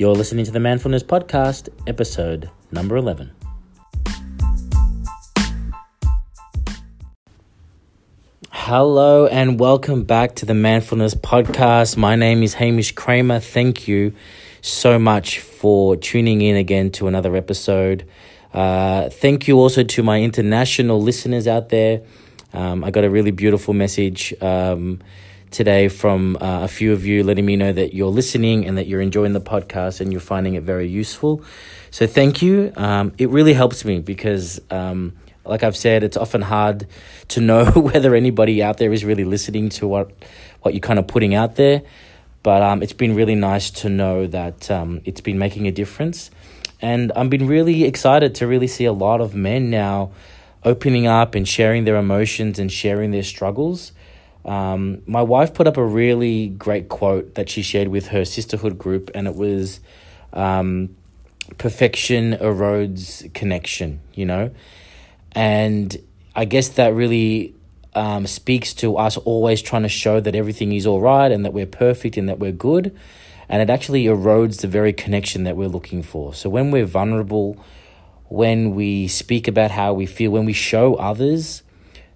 You're listening to the Manfulness Podcast, episode number 11. Hello and welcome back to the Manfulness Podcast. My name is Hamish Kramer. Thank you so much for tuning in again to another episode. Uh, thank you also to my international listeners out there. Um, I got a really beautiful message um, today from uh, a few of you letting me know that you're listening and that you're enjoying the podcast and you're finding it very useful. So thank you. Um, it really helps me because, um, like I've said, it's often hard to know whether anybody out there is really listening to what what you're kind of putting out there. But um, it's been really nice to know that um, it's been making a difference. And I've been really excited to really see a lot of men now opening up and sharing their emotions and sharing their struggles. Um, my wife put up a really great quote that she shared with her sisterhood group, and it was um, perfection erodes connection, you know? And I guess that really um, speaks to us always trying to show that everything is all right and that we're perfect and that we're good. And it actually erodes the very connection that we're looking for. So when we're vulnerable, when we speak about how we feel, when we show others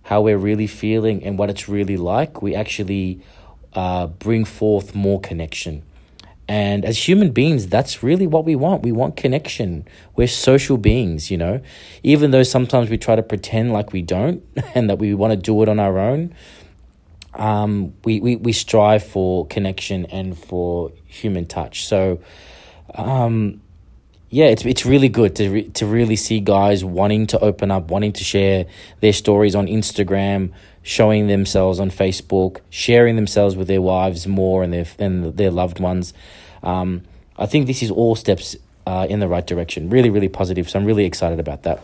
how we're really feeling and what it's really like, we actually uh, bring forth more connection. And as human beings, that's really what we want. We want connection. We're social beings, you know. Even though sometimes we try to pretend like we don't and that we want to do it on our own, um, we, we, we strive for connection and for human touch. So, um, yeah, it's it's really good to re- to really see guys wanting to open up, wanting to share their stories on Instagram, showing themselves on Facebook, sharing themselves with their wives more and their and their loved ones. Um, I think this is all steps uh, in the right direction. Really, really positive. So I'm really excited about that.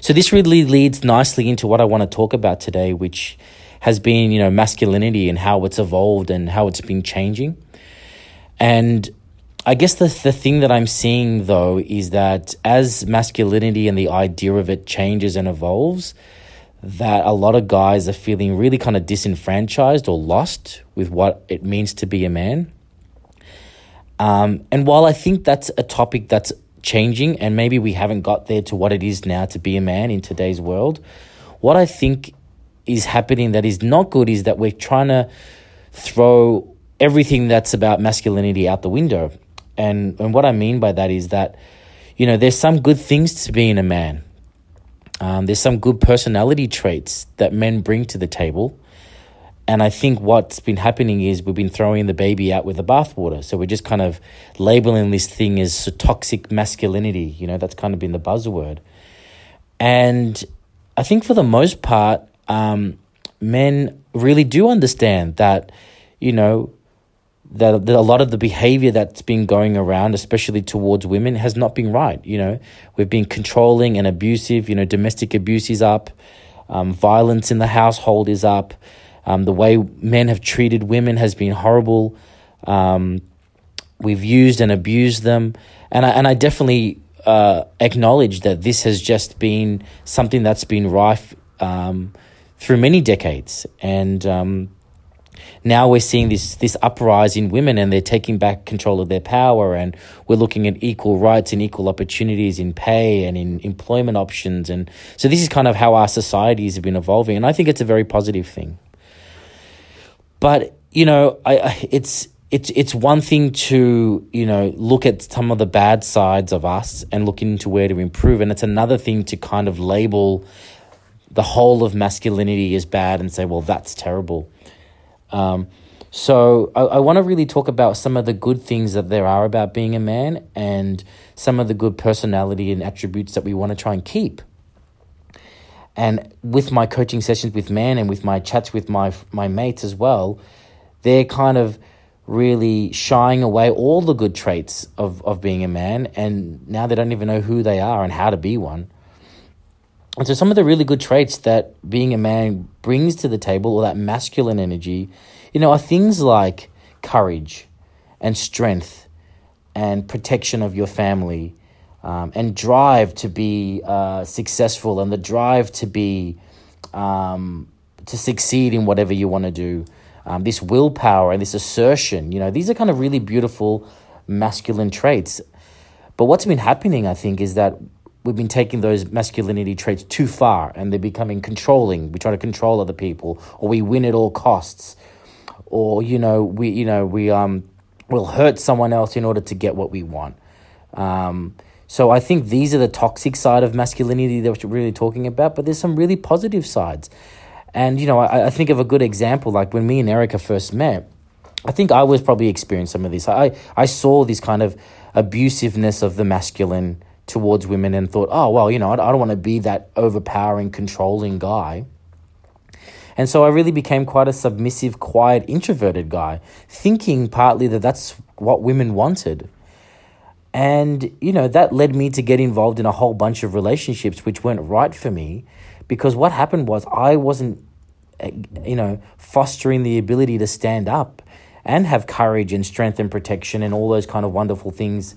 So this really leads nicely into what I want to talk about today, which has been you know masculinity and how it's evolved and how it's been changing, and I guess the the thing that I'm seeing though is that as masculinity and the idea of it changes and evolves, that a lot of guys are feeling really kind of disenfranchised or lost with what it means to be a man. Um, and while I think that's a topic that's changing, and maybe we haven't got there to what it is now to be a man in today's world, what I think is happening that is not good is that we're trying to throw everything that's about masculinity out the window and and what I mean by that is that, you know, there's some good things to being a man. Um, there's some good personality traits that men bring to the table. And I think what's been happening is we've been throwing the baby out with the bathwater. So we're just kind of labeling this thing as toxic masculinity. You know, that's kind of been the buzzword. And I think for the most part, um, men really do understand that, you know, that, a lot of the behavior that's been going around, especially towards women, has not been right. You know, we've been controlling and abusive. You know, domestic abuse is up, um, violence in the household is up, um, the way men have treated women has been horrible. Um, we've used and abused them, and I and I definitely uh, acknowledge that this has just been something that's been rife um, through many decades, and um, now we're seeing this this uprise in women and they're taking back control of their power and we're looking at equal rights and equal opportunities in pay and in employment options. And so this is kind of how our societies have been evolving and I think it's a very positive thing. But you know, I, I it's it's it's one thing to you know look at some of the bad sides of us and look into where to improve. And it's another thing to kind of label the whole of masculinity as bad and say well that's terrible um, so I, I want to really talk about some of the good things that there are about being a man and some of the good personality and attributes that we want to try and keep. And with my coaching sessions with men and with my chats with my my mates as well, they're kind of really shying away all the good traits of, of being a man and now they don't even know who they are and how to be one. And so, some of the really good traits that being a man brings to the table, or that masculine energy, you know, are things like courage and strength and protection of your family um, and drive to be uh, successful and the drive to be um, to succeed in whatever you want to do. Um, this willpower and this assertion, you know, these are kind of really beautiful masculine traits. But what's been happening, I think, is that we've been taking those masculinity traits too far and they're becoming controlling. We try to control other people or we win at all costs. Or, you know, we you know, we um will hurt someone else in order to get what we want. Um, so I think these are the toxic side of masculinity that we're really talking about, but there's some really positive sides. And, you know, I, I think of a good example, like when me and Erica first met, I think I was probably experiencing some of this. I, I saw this kind of abusiveness of the masculine towards women and thought, oh, well, you know, I, don't want to be that overpowering, controlling guy. And so I really became quite a submissive, quiet, introverted guy, thinking partly that that's what women wanted. And, you know, that led me to get involved in a whole bunch of relationships which weren't right for me because what happened was I wasn't, eh, you know, fostering the ability to stand up and have courage and strength and protection and all those kind of wonderful things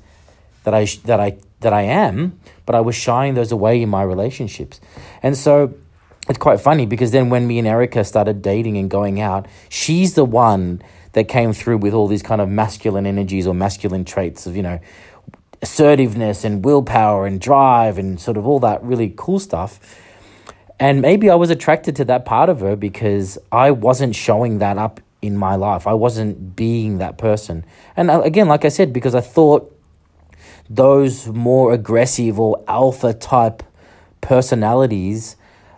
that I, that I, that I am, but I was shying those away in my relationships. And so, it's quite funny because then when me and Erica started dating and going out, she's the one that came through with all these kind of masculine energies or masculine traits of, you know, assertiveness and willpower and drive and sort of all that really cool stuff. And maybe I was attracted to that part of her because I wasn't showing that up in my life. I wasn't being that person. And uh, again, like I said, because I thought those more aggressive or alpha type personalities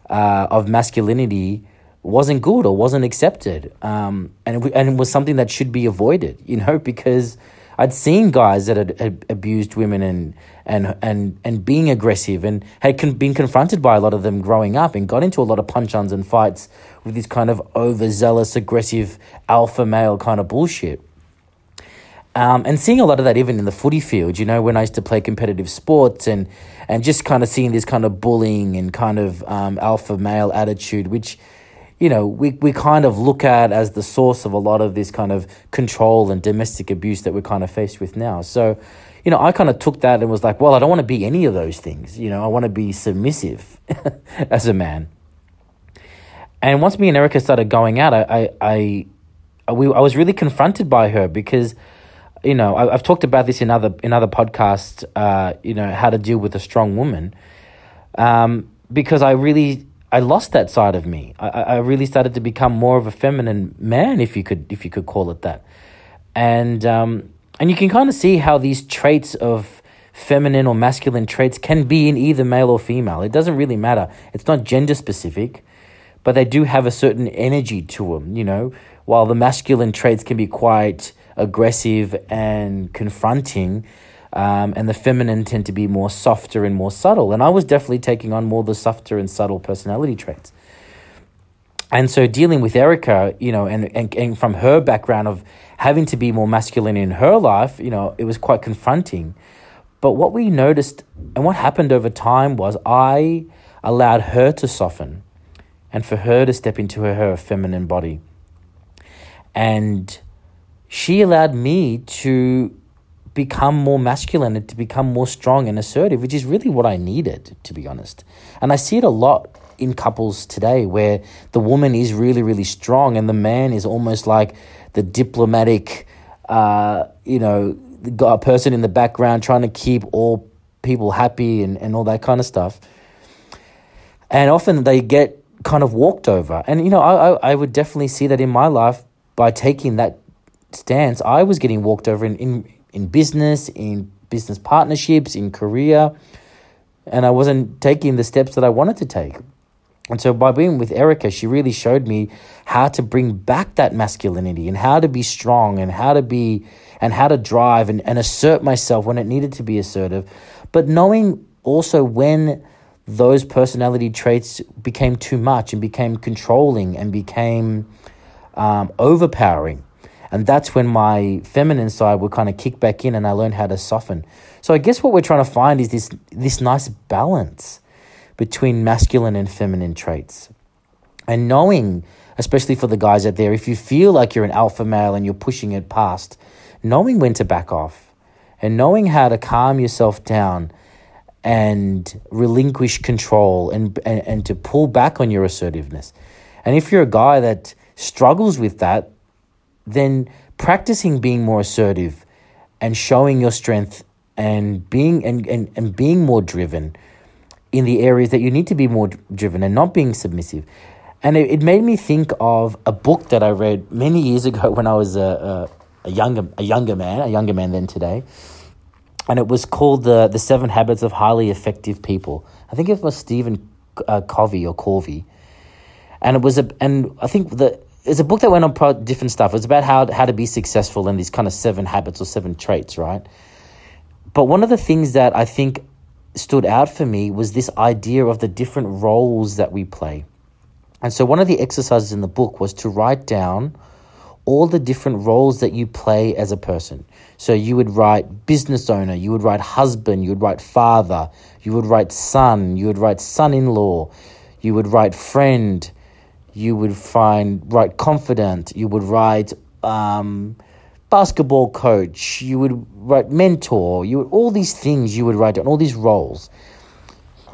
uh, of masculinity wasn't good or wasn't accepted. Um, and, it, and it was something that should be avoided, you know, because I'd seen guys that had, had abused women and, and, and, and being aggressive and had con- been confronted by a lot of them growing up and got into a lot of punch ons and fights with this kind of overzealous, aggressive, alpha male kind of bullshit. Um, and seeing a lot of that even in the footy field, you know, when I used to play competitive sports and, and just kind of seeing this kind of bullying and kind of um, alpha male attitude, which, you know, we, we kind of look at as the source of a lot of this kind of control and domestic abuse that we're kind of faced with now. So, you know, I kind of took that and was like, well, I don't want to be any of those things. You know, I want to be submissive as a man. And once me and Erica started going out, I, I, I, we, I was really confronted by her because – you know, I, have talked about this in other in other podcasts. Uh, you know, how to deal with a strong woman, um, because I really I lost that side of me. I, I really started to become more of a feminine man, if you could if you could call it that, and um, and you can kind of see how these traits of feminine or masculine traits can be in either male or female. It doesn't really matter. It's not gender specific, but they do have a certain energy to them. You know, while the masculine traits can be quite aggressive and confronting. Um, and the feminine tend to be more softer and more subtle. And I was definitely taking on more the softer and subtle personality traits. And so dealing with Erica, you know, and, and, and from her background of having to be more masculine in her life, you know, it was quite confronting. But what we noticed and what happened over time was I allowed her to soften and for her to step into her, her feminine body. And she allowed me to become more masculine and to become more strong and assertive, which is really what I needed, to be honest. And I see it a lot in couples today where the woman is really, really strong and the man is almost like the diplomatic, uh, you know, a person in the background trying to keep all people happy and, and all that kind of stuff. And often they get kind of walked over. And, you know, I, I, I would definitely see that in my life by taking that stance, I was getting walked over in, in, in business, in business partnerships, in career, and I wasn't taking the steps that I wanted to take. And so by being with Erica, she really showed me how to bring back that masculinity and how to be strong and how to be and how to drive and, and assert myself when it needed to be assertive. But knowing also when those personality traits became too much and became controlling and became um, overpowering. And that's when my feminine side would kind of kick back in and I learned how to soften. So I guess what we're trying to find is this this nice balance between masculine and feminine traits. And knowing, especially for the guys out there, if you feel like you're an alpha male and you're pushing it past, knowing when to back off and knowing how to calm yourself down and relinquish control and, and, and to pull back on your assertiveness. And if you're a guy that struggles with that, then practicing being more assertive and showing your strength and being and, and, and being more driven in the areas that you need to be more driven and not being submissive. And it, it made me think of a book that I read many years ago when I was a, a, a younger a younger man, a younger man than today. And it was called the the Seven Habits of Highly Effective People. I think it was Stephen uh, Covey or Corvey, and it was a and I think the it's a book that went on pro- different stuff. It's about how how to be successful in these kind of seven habits or seven traits, right? But one of the things that I think stood out for me was this idea of the different roles that we play. And so one of the exercises in the book was to write down all the different roles that you play as a person. So you would write business owner, you would write husband, you would write father, you would write son, you would write son in law, you would write friend, you would find write confident, you would write um, basketball coach, you would write mentor, you would, all these things you would write down, all these roles.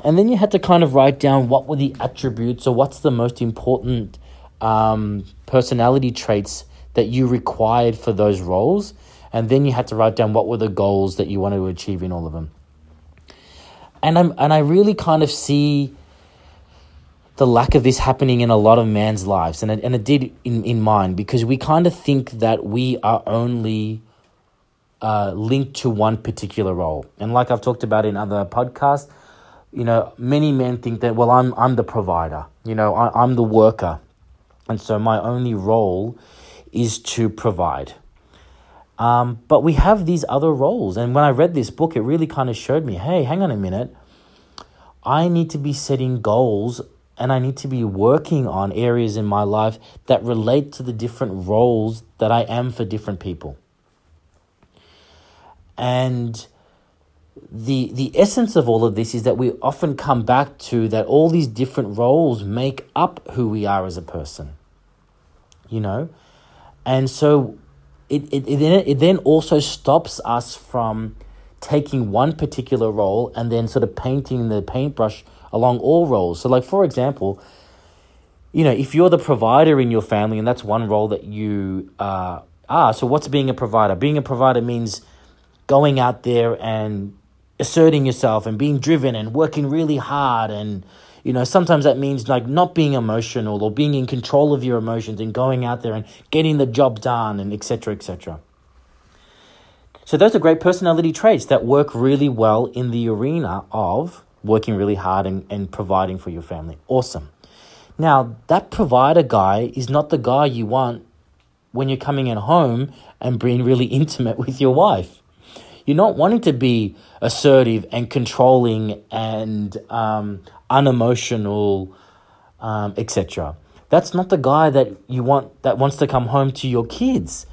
And then you had to kind of write down what were the attributes or what's the most important um, personality traits that you required for those roles. And then you had to write down what were the goals that you wanted to achieve in all of them. And I'm and I really kind of see the lack of this happening in a lot of man's lives, and it, and it did in, in mine, because we kind of think that we are only uh, linked to one particular role. And like I've talked about in other podcasts, you know, many men think that, well, I'm, I'm the provider, you know, I, I'm the worker. And so my only role is to provide. Um, but we have these other roles. And when I read this book, it really kind of showed me hey, hang on a minute. I need to be setting goals and I need to be working on areas in my life that relate to the different roles that I am for different people. And the the essence of all of this is that we often come back to that all these different roles make up who we are as a person. You know? And so it, it, it, then, it then also stops us from taking one particular role and then sort of painting the paintbrush along all roles. So, like, for example, you know, if you're the provider in your family and that's one role that you uh, are, so what's being a provider? Being a provider means going out there and asserting yourself and being driven and working really hard and you know sometimes that means like not being emotional or being in control of your emotions and going out there and getting the job done and etc etc so those are great personality traits that work really well in the arena of working really hard and, and providing for your family. Awesome. Now, that provider guy is not the guy you want when you're coming at home and being really intimate with your wife. You're not wanting to be assertive and controlling and um, unemotional, um, etc. That's not the guy that you want that wants to come home to your kids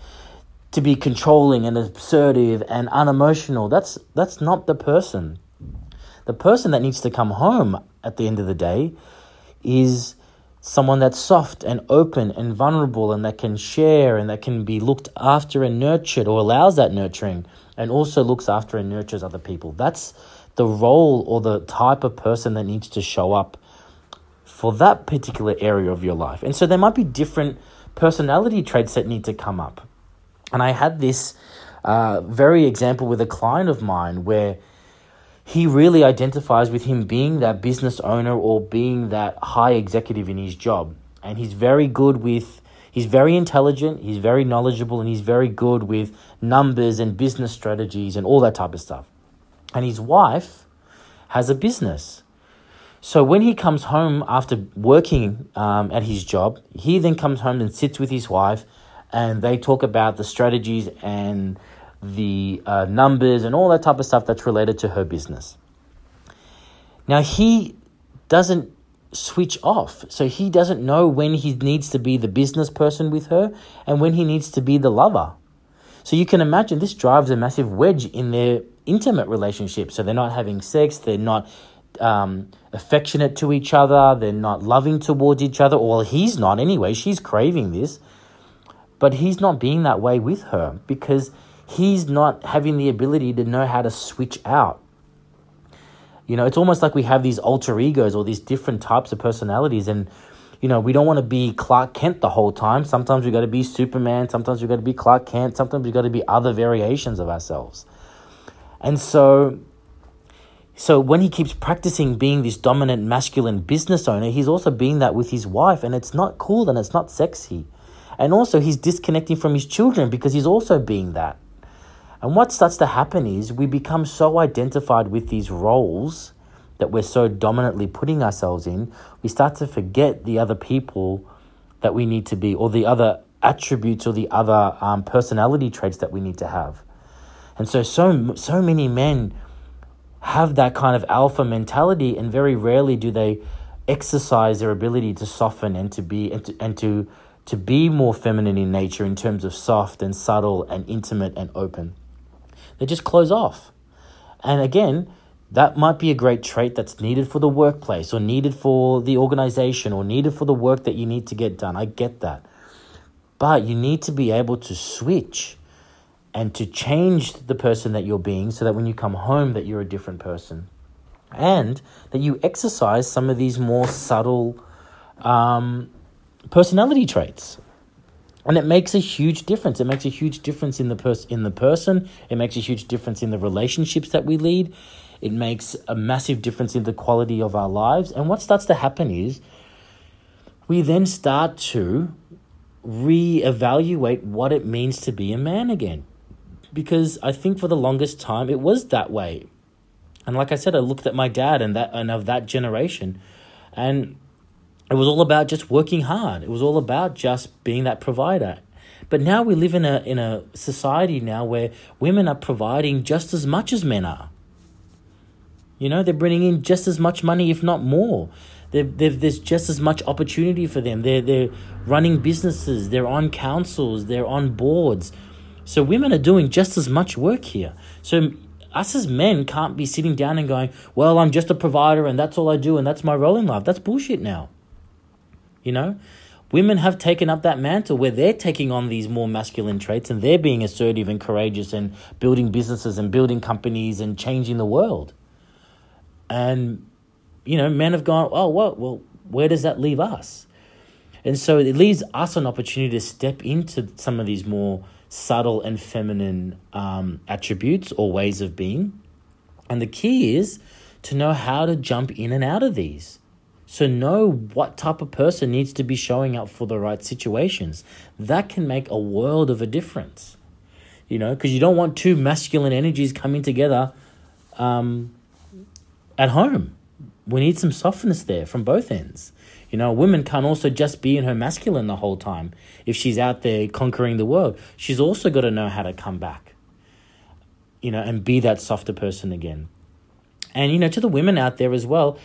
to be controlling and assertive and unemotional. That's that's not the person. The person that needs to come home at the end of the day is someone that's soft and open and vulnerable and that can share and that can be looked after and nurtured or allows that nurturing and also looks after and nurtures other people. That's the role or the type of person that needs to show up for that particular area of your life. And so there might be different personality traits that need to come up. And I had this uh, very example with a client of mine where he really identifies with him being that business owner or being that high executive in his job. And he's very good with, he's very intelligent, he's very knowledgeable, and he's very good with numbers and business strategies and all that type of stuff. And his wife has a business. So when he comes home after working um, at his job, he then comes home and sits with his wife and they talk about the strategies and the uh, numbers and all that type of stuff that's related to her business. Now, he doesn't switch off. So he doesn't know when he needs to be the business person with her and when he needs to be the lover. So you can imagine this drives a massive wedge in their intimate relationship. So they're not having sex, they're not um, affectionate to each other, they're not loving towards each other. Well, he's not anyway. She's craving this. But he's not being that way with her because he's not having the ability to know how to switch out. You know, it's almost like we have these alter egos or these different types of personalities. And, you know, we don't want to be Clark Kent the whole time. Sometimes we got to be Superman. Sometimes we got to be Clark Kent. Sometimes we got to be other variations of ourselves. And so, so when he keeps practicing being this dominant masculine business owner, he's also being that with his wife, and it's not cool and it's not sexy. And also, he's disconnecting from his children because he's also being that. And what starts to happen is we become so identified with these roles that we're so dominantly putting ourselves in, we start to forget the other people that we need to be, or the other attributes or the other um, personality traits that we need to have. And so, so, so many men have that kind of alpha mentality, and very rarely do they exercise their ability to soften and to be and to, and to to be more feminine in nature in terms of soft and subtle and intimate and open. They just close off. And again, that might be a great trait that's needed for the workplace or needed for the organization or needed for the work that you need to get done. I get that. But you need to be able to switch and to change the person that you're being so that when you come home that you're a different person and that you exercise some of these more subtle um, personality traits and it makes a huge difference. It makes a huge difference in the pers- in the person. It makes a huge difference in the relationships that we lead. It makes a massive difference in the quality of our lives. And what starts to happen is we then start to reevaluate what it means to be a man again. Because I think for the longest time it was that way. And like I said, I looked at my dad and that and of that generation, and it was all about just working hard. It was all about just being that provider. But now we live in a in a society now where women are providing just as much as men are. You know, they're bringing in just as much money, if not more. They're, they're, there's just as much opportunity for them. They're, they're running businesses, they're on councils, they're on boards. So women are doing just as much work here. So us as men can't be sitting down and going, well, I'm just a provider and that's all I do and that's my role in life. That's bullshit now. You know? Women have taken up that mantle where they're taking on these more masculine traits and they're being assertive and courageous and building businesses and building companies and changing the world. And, you know, men have gone, oh, well, well, where does that leave us? And so it leaves us an opportunity to step into some of these more subtle and feminine um, attributes or ways of being. And the key is to know how to jump in and out of these. So, know what type of person needs to be showing up for the right situations. That can make a world of a difference. You know, because you don't want two masculine energies coming together um, at home. We need some softness there from both ends. You know, a woman can't also just be in her masculine the whole time. If she's out there conquering the world, she's also got to know how to come back, you know, and be that softer person again. And, you know, to the women out there as well,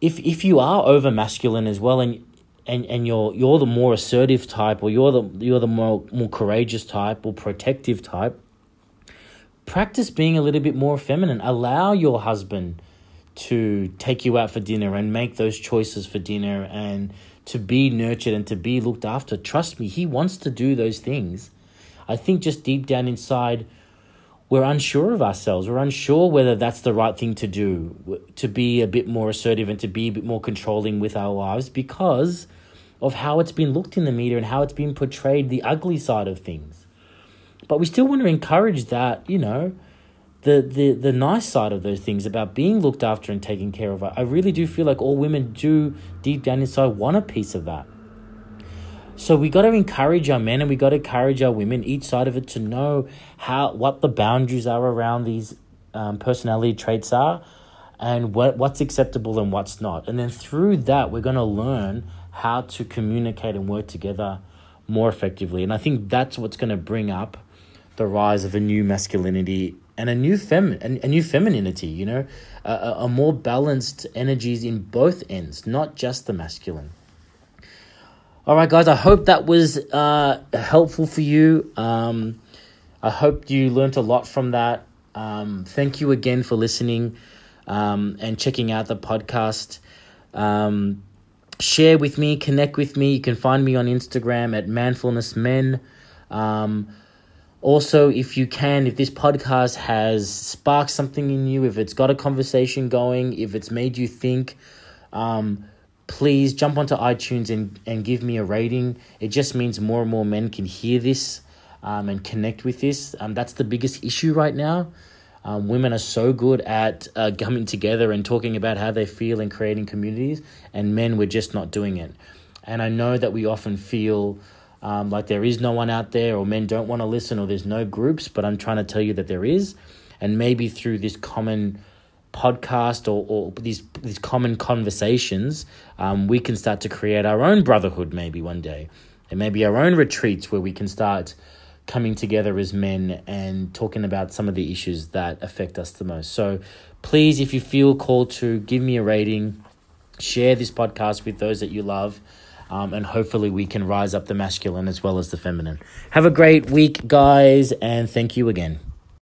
if if you are over masculine as well and and, and you're you're the more assertive type or you're the you're the more more courageous type or protective type, practice being a little bit more feminine. Allow your husband to take you out for dinner and make those choices for dinner and to be nurtured and to be looked after. Trust me, he wants to do those things. I think just deep down inside, we're unsure of ourselves. We're unsure whether that's the right thing to do, to be a bit more assertive and to be a bit more controlling with our lives because of how it's been looked in the media and how it's been portrayed, the ugly side of things. But we still want to encourage that, you know, the, the, the nice side of those things about being looked after and taken care of. I really do feel like all women do deep down inside want a piece of that. So we got to encourage our men and we got to encourage our women, each side of it, to know how what the boundaries are around these um, personality traits are, and what what's acceptable and what's not. And then through that, we're going to learn how to communicate and work together more effectively. And I think that's what's going to bring up the rise of a new masculinity and a new fem a, new femininity you know a, a more balanced energies in both ends not just the masculine all right guys i hope that was uh, helpful for you. Um, i hope you learned a lot from that. Um, thank you again for listening um, and checking out the podcast. Um, share with me connect with me. You can find me on instagram at manfulness men um, also, if you can, if this podcast has sparked something in you, if it's got a conversation going, if it's made you think, um, please jump onto iTunes and, and give me a rating. It just means more and more men can hear this um, and connect with this. Um, that's the biggest issue right now. Um, women are so good at uh, coming together and talking about how they feel and creating communities, and men, we're just not doing it. And I know that we often feel um, like there is no one out there, or men don't want to listen, or there's no groups, but I'm trying to tell you that there is. And maybe through this common podcast or, or these these common conversations, um, we can start to create our own brotherhood maybe one day, and maybe our own retreats where we can start coming together as men and talking about some of the issues that affect us the most. So, please, if you feel called to, give me a rating, share this podcast with those that you love. Um, and hopefully, we can rise up the masculine as well as the feminine. Have a great week, guys, and thank you again.